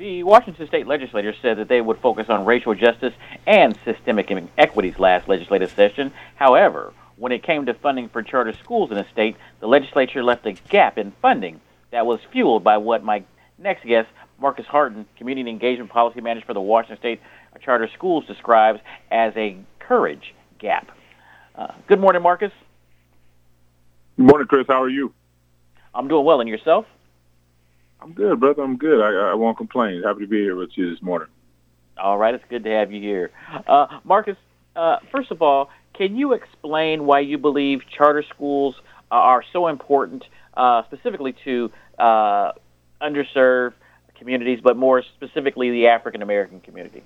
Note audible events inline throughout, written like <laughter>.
The Washington state legislature said that they would focus on racial justice and systemic inequities last legislative session. However, when it came to funding for charter schools in the state, the legislature left a gap in funding that was fueled by what my next guest, Marcus Harton, Community Engagement Policy Manager for the Washington State Charter Schools, describes as a courage gap. Uh, good morning, Marcus. Good morning, Chris. How are you? I'm doing well, and yourself? I'm good, brother. I'm good. I, I won't complain. Happy to be here with you this morning. All right, it's good to have you here. Uh, Marcus, uh, first of all, can you explain why you believe charter schools are so important, uh, specifically to uh, underserved communities, but more specifically the African American community?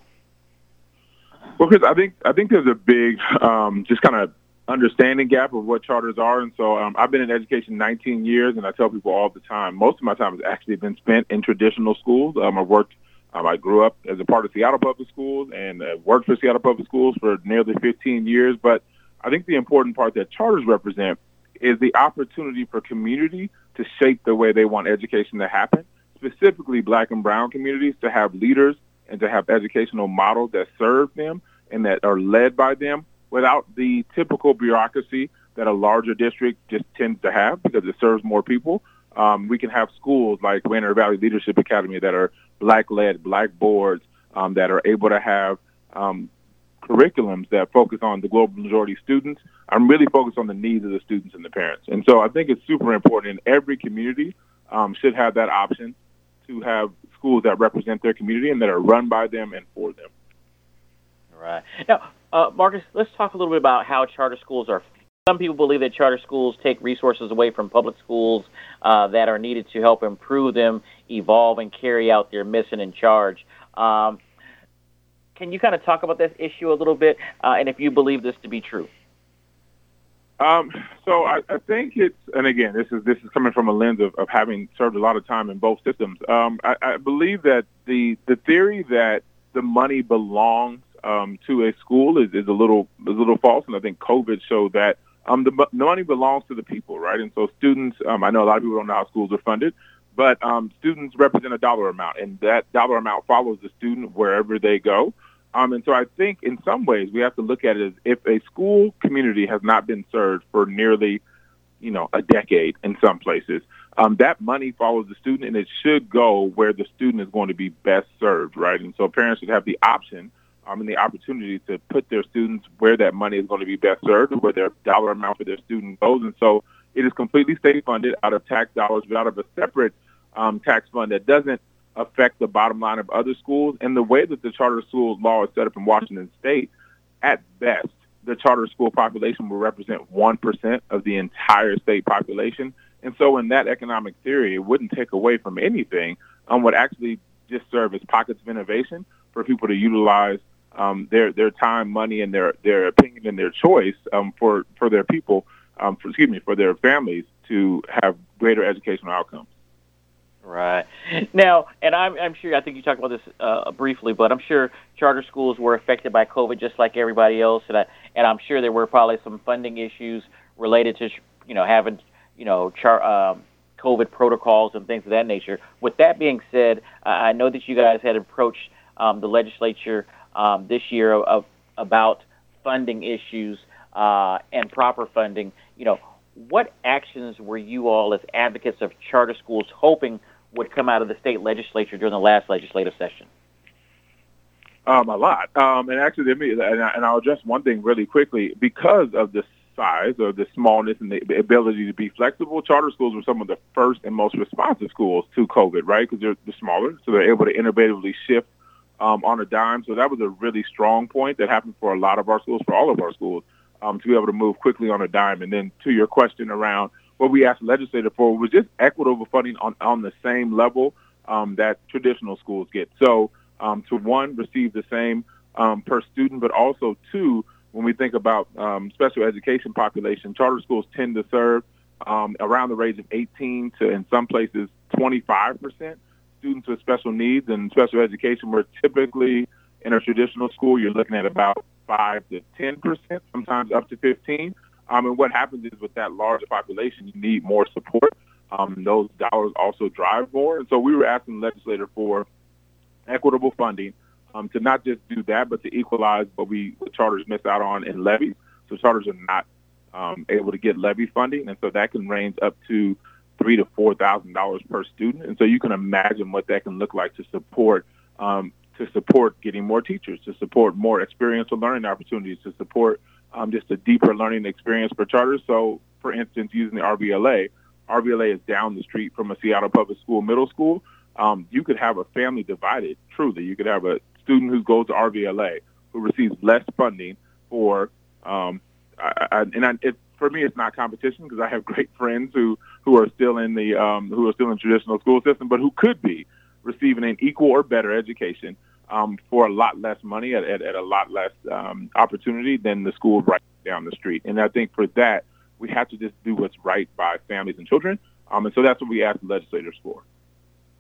Well, because I think I think there's a big um, just kind of understanding gap of what charters are. And so um, I've been in education 19 years, and I tell people all the time, most of my time has actually been spent in traditional schools. Um, I worked, um, I grew up as a part of Seattle Public Schools and uh, worked for Seattle Public Schools for nearly 15 years. But I think the important part that charters represent is the opportunity for community to shape the way they want education to happen, specifically black and brown communities to have leaders and to have educational models that serve them and that are led by them without the typical bureaucracy that a larger district just tends to have because it serves more people. Um, we can have schools like Rainier Valley Leadership Academy that are black-led, black boards um, that are able to have um, curriculums that focus on the global majority students. I'm really focused on the needs of the students and the parents. And so I think it's super important in every community um, should have that option to have schools that represent their community and that are run by them and for them. Right. Now, uh, Marcus, let's talk a little bit about how charter schools are. Some people believe that charter schools take resources away from public schools uh, that are needed to help improve them, evolve, and carry out their mission and charge. Um, can you kind of talk about this issue a little bit, uh, and if you believe this to be true? Um, so I, I, think it's, and again, this is this is coming from a lens of, of having served a lot of time in both systems. Um, I, I, believe that the the theory that the money belongs um, to a school is, is a little is a little false, and I think COVID showed that um, the, the money belongs to the people, right? And so students, um, I know a lot of people don't know how schools are funded, but um, students represent a dollar amount, and that dollar amount follows the student wherever they go. Um, and so I think in some ways we have to look at it as if a school community has not been served for nearly, you know, a decade in some places, um, that money follows the student and it should go where the student is going to be best served, right? And so parents should have the option um, and the opportunity to put their students where that money is going to be best served, where their dollar amount for their student goes. And so it is completely state funded out of tax dollars, but out of a separate um, tax fund that doesn't affect the bottom line of other schools. And the way that the charter school law is set up in Washington state, at best, the charter school population will represent 1% of the entire state population. And so in that economic theory, it wouldn't take away from anything, um, would actually just serve as pockets of innovation for people to utilize um, their their time, money, and their their opinion and their choice um, for for their people, um, for, excuse me, for their families to have greater educational outcomes. Right now, and I'm I'm sure I think you talked about this uh, briefly, but I'm sure charter schools were affected by COVID just like everybody else, and I, and I'm sure there were probably some funding issues related to you know having you know char, um, COVID protocols and things of that nature. With that being said, I know that you guys had approached um, the legislature um, this year of, about funding issues uh, and proper funding. You know, what actions were you all as advocates of charter schools hoping would come out of the state legislature during the last legislative session? Um, a lot. Um, and actually, and, I, and I'll address one thing really quickly. Because of the size or the smallness and the ability to be flexible, charter schools were some of the first and most responsive schools to COVID, right? Because they're, they're smaller, so they're able to innovatively shift um, on a dime. So that was a really strong point that happened for a lot of our schools, for all of our schools, um, to be able to move quickly on a dime. And then to your question around what we asked the legislature for was just equitable funding on, on the same level um, that traditional schools get. So um, to one, receive the same um, per student, but also two, when we think about um, special education population, charter schools tend to serve um, around the range of 18 to, in some places, 25 percent students with special needs and special education, where typically in a traditional school you're looking at about five to ten percent, sometimes up to fifteen. Um, and what happens is with that large population, you need more support. Um, those dollars also drive more. And so we were asking the legislator for equitable funding um, to not just do that, but to equalize what we what charters miss out on in levies. So charters are not um, able to get levy funding, and so that can range up to three to four thousand dollars per student. And so you can imagine what that can look like to support um, to support getting more teachers, to support more experiential learning opportunities, to support um, just a deeper learning experience for charters. So, for instance, using the RVLA, RVLA is down the street from a Seattle public school middle school. Um, you could have a family divided. Truly, you could have a student who goes to RVLA who receives less funding for, um, I, I, and I, it, for me, it's not competition because I have great <laughs> friends who who are still in the um, who are still in traditional school system, but who could be receiving an equal or better education um, for a lot less money at, at, at a lot less um, opportunity than the school right down the street. And I think for that, we have to just do what's right by families and children. Um, and so that's what we ask legislators for.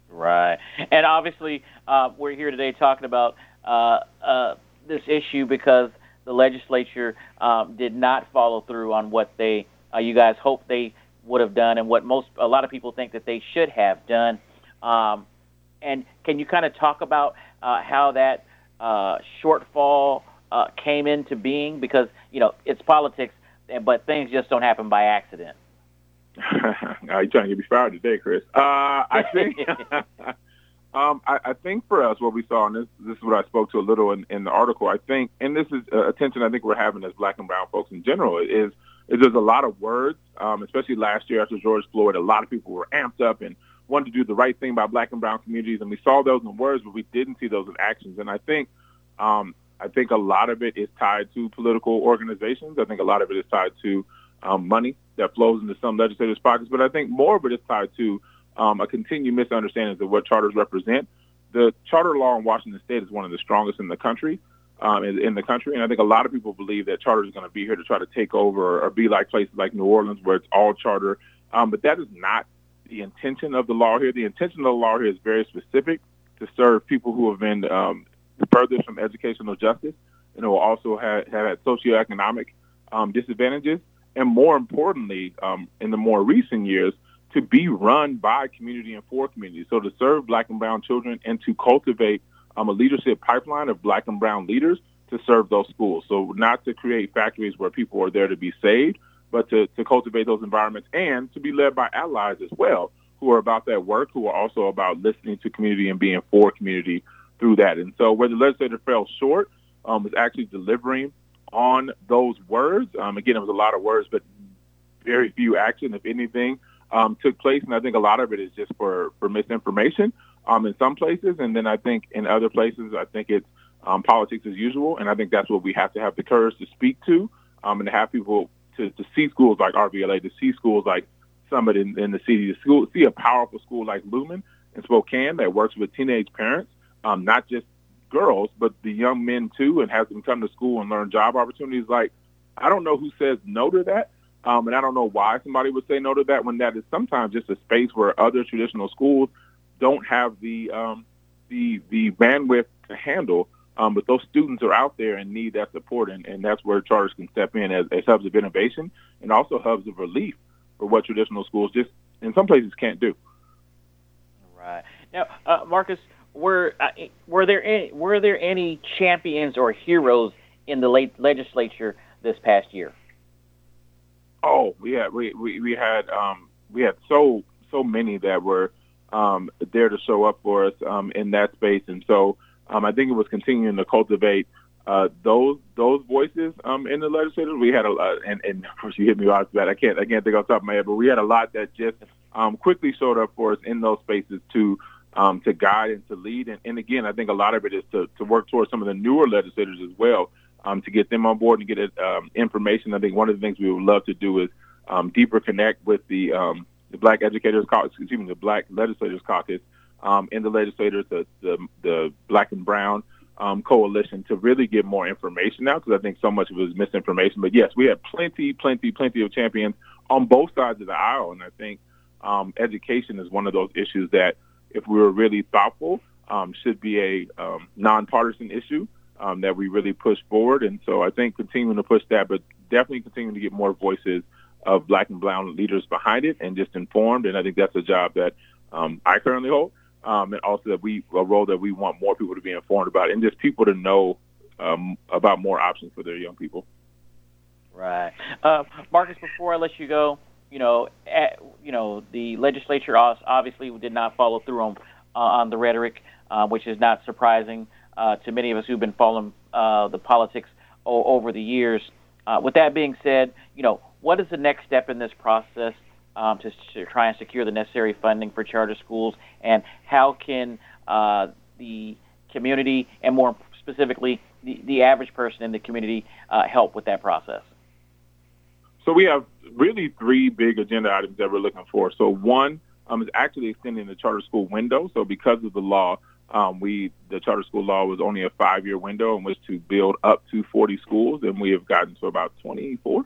Right. And obviously, uh, we're here today talking about uh, uh, this issue because the legislature um, did not follow through on what they, uh, you guys hoped they would have done, and what most, a lot of people think that they should have done. Um, and can you kind of talk about uh, how that uh, shortfall uh, came into being? Because you know it's politics, but things just don't happen by accident. <laughs> Are You're trying to get me fired today, Chris. Uh, I <laughs> think. <laughs> Um, I, I, think for us, what we saw, and this, this is what I spoke to a little in, in the article. I think, and this is uh, attention I think we're having as Black and Brown folks in general is is there's a lot of words, um, especially last year after George Floyd. A lot of people were amped up and wanted to do the right thing by black and brown communities, and we saw those in words, but we didn't see those in actions. And I think, um, I think a lot of it is tied to political organizations. I think a lot of it is tied to um, money that flows into some legislators' pockets, but I think more of it is tied to um, a continued misunderstanding of what charters represent. The charter law in Washington State is one of the strongest in the country. Um, in, in, the country, and I think a lot of people believe that charter is going to be here to try to take over or, be like places like New Orleans, where it's all charter. Um, but that is not the intention of the law here. The intention of the law here is very specific to serve people who have been um, furthest from educational justice and who also have, have had socioeconomic um, disadvantages. And more importantly, um, in the more recent years, to be run by community and for community. So to serve black and brown children and to cultivate um, a leadership pipeline of black and brown leaders to serve those schools. So not to create factories where people are there to be saved, but to, to cultivate those environments and to be led by allies as well who are about that work, who are also about listening to community and being for community through that. And so where the legislature fell short um, was actually delivering on those words. Um, again, it was a lot of words, but very few action, if anything, um, took place. And I think a lot of it is just for, for misinformation um, in some places. And then I think in other places, I think it's um, politics as usual. And I think that's what we have to have the courage to speak to um, and to have people to, to see schools like RVLA, to see schools like Summit in, in the city, to school, see a powerful school like Lumen in Spokane that works with teenage parents, um, not just girls, but the young men too, and has them come to school and learn job opportunities. Like, I don't know who says no to that. Um, and I don't know why somebody would say no to that when that is sometimes just a space where other traditional schools don't have the um, the the bandwidth to handle um, but those students are out there and need that support, and, and that's where charters can step in as, as hubs of innovation and also hubs of relief for what traditional schools just in some places can't do. Right now, uh, Marcus, were uh, were there any, were there any champions or heroes in the late legislature this past year? Oh, we had we we, we had um, we had so so many that were um, there to show up for us um, in that space, and so um, I think it was continuing to cultivate uh, those those voices um, in the legislature. We had a lot, and, and of course you hit me off that. I can't I can't think off the top of my head, but we had a lot that just um, quickly showed up for us in those spaces to um, to guide and to lead. And, and again, I think a lot of it is to, to work towards some of the newer legislators as well um, to get them on board and get um, information. I think one of the things we would love to do is um, deeper connect with the um, the Black Educators Caucus, excuse me, the Black Legislators Caucus um, in the legislators, the, the, the Black and Brown um, coalition to really get more information out because I think so much of it is misinformation. But yes, we have plenty, plenty, plenty of champions on both sides of the aisle, and I think education is one of those issues that, if we were really thoughtful, should be a nonpartisan issue um, that we really push forward. And so I think continuing to push that, but definitely continuing to get more voices of black and brown leaders behind it and just informed. And I think that's a job that um, I currently hold um, and also that we a role that we want more people to be informed about, and just people to know um, about more options for their young people. Right, uh, Marcus. Before I let you go, you know, at, you know, the legislature obviously did not follow through on uh, on the rhetoric, uh, which is not surprising uh, to many of us who've been following uh, the politics o- over the years. Uh, with that being said, you know, what is the next step in this process um, to, to, try and secure the necessary funding for charter schools, and how can uh, the community, and more specifically, the, the average person in the community, help with that process? So we have really three big agenda items that we're looking for. So one um, is actually extending the charter school window. So because of the law, um, we the charter school law was only a five-year window in which to build up to 40 schools, and we have gotten to about 24.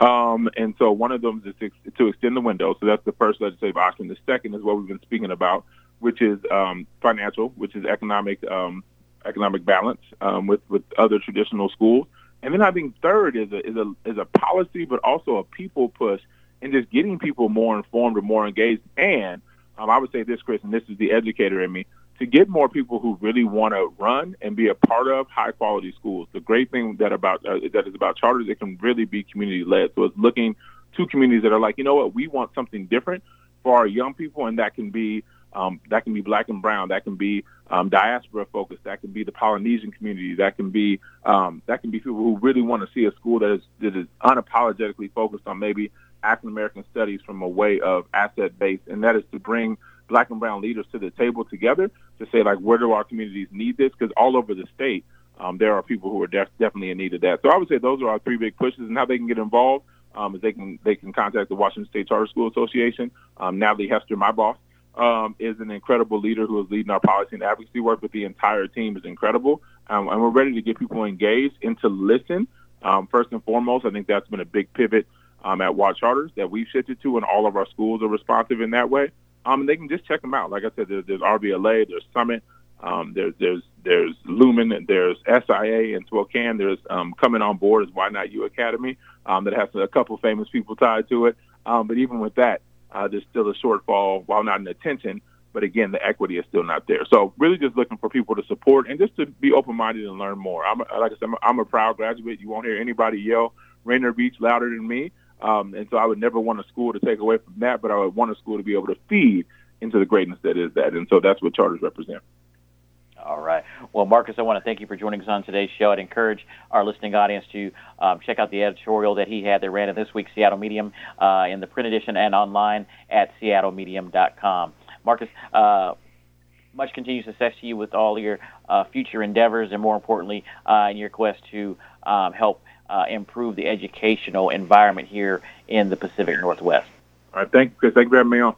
Um, and so one of them is to, to extend the window. So that's the first legislative option. The second is what we've been speaking about, which is um, financial, which is economic um, economic balance um, with with other traditional schools. And then I think third is a is a is a policy, but also a people push in just getting people more informed or more engaged. And um, I would say this, Chris, and this is the educator in me, to get more people who really want to run and be a part of high quality schools. The great thing that about uh, that is about charters, it can really be community led. So it's looking to communities that are like, you know what, we want something different for our young people, and that can be um, that can be black and brown. That can be um, diaspora focused. That can be the Polynesian community. That can be um, that can be people who really want to see a school that is that is unapologetically focused on maybe African American studies from a way of asset based, and that is to bring black and brown leaders to the table together to say like where do our communities need this? Because all over the state um, there are people who are def- definitely in need of that. So I would say those are our three big pushes, and how they can get involved um, is they can they can contact the Washington State Charter School Association. Um, Natalie Hester, my boss, um, is an incredible leader who is leading our policy and advocacy work, but the entire team is incredible. Um, and we're ready to get people engaged and to listen. Um, first and foremost, I think that's been a big pivot um, at WA Charters that we've shifted to, and all of our schools are responsive in that way. Um, and they can just check them out. Like I said, there's, there's RVLA, there's Summit, um, there's there's there's Lumen, there's SIA and Spokane. There's um, coming on board is Why Not You Academy um, that has a couple famous people tied to it. Um, but even with that, uh, there's still a shortfall, while not in attention, but again, the equity is still not there. So really just looking for people to support and just to be open-minded and learn more. I'm, a, like I said, I'm a, I'm a proud graduate. You won't hear anybody yell Rainier Beach louder than me. Um, and so I would never want a school to take away from that, but I would want a school to be able to feed into the greatness that is that. And so that's what charters represent. All right. Well, Marcus, I want to thank you for joining us on today's show. I'd encourage our listening audience to um, check out the editorial that he had that ran in this week's Seattle Medium uh, in the print edition and online at seattlemedium.com. Marcus, uh, much continued success to you with all your uh, future endeavors and, more importantly, uh, in your quest to um, help uh, improve the educational environment here in the Pacific Northwest. All right. Thank you. Thank you for having me on.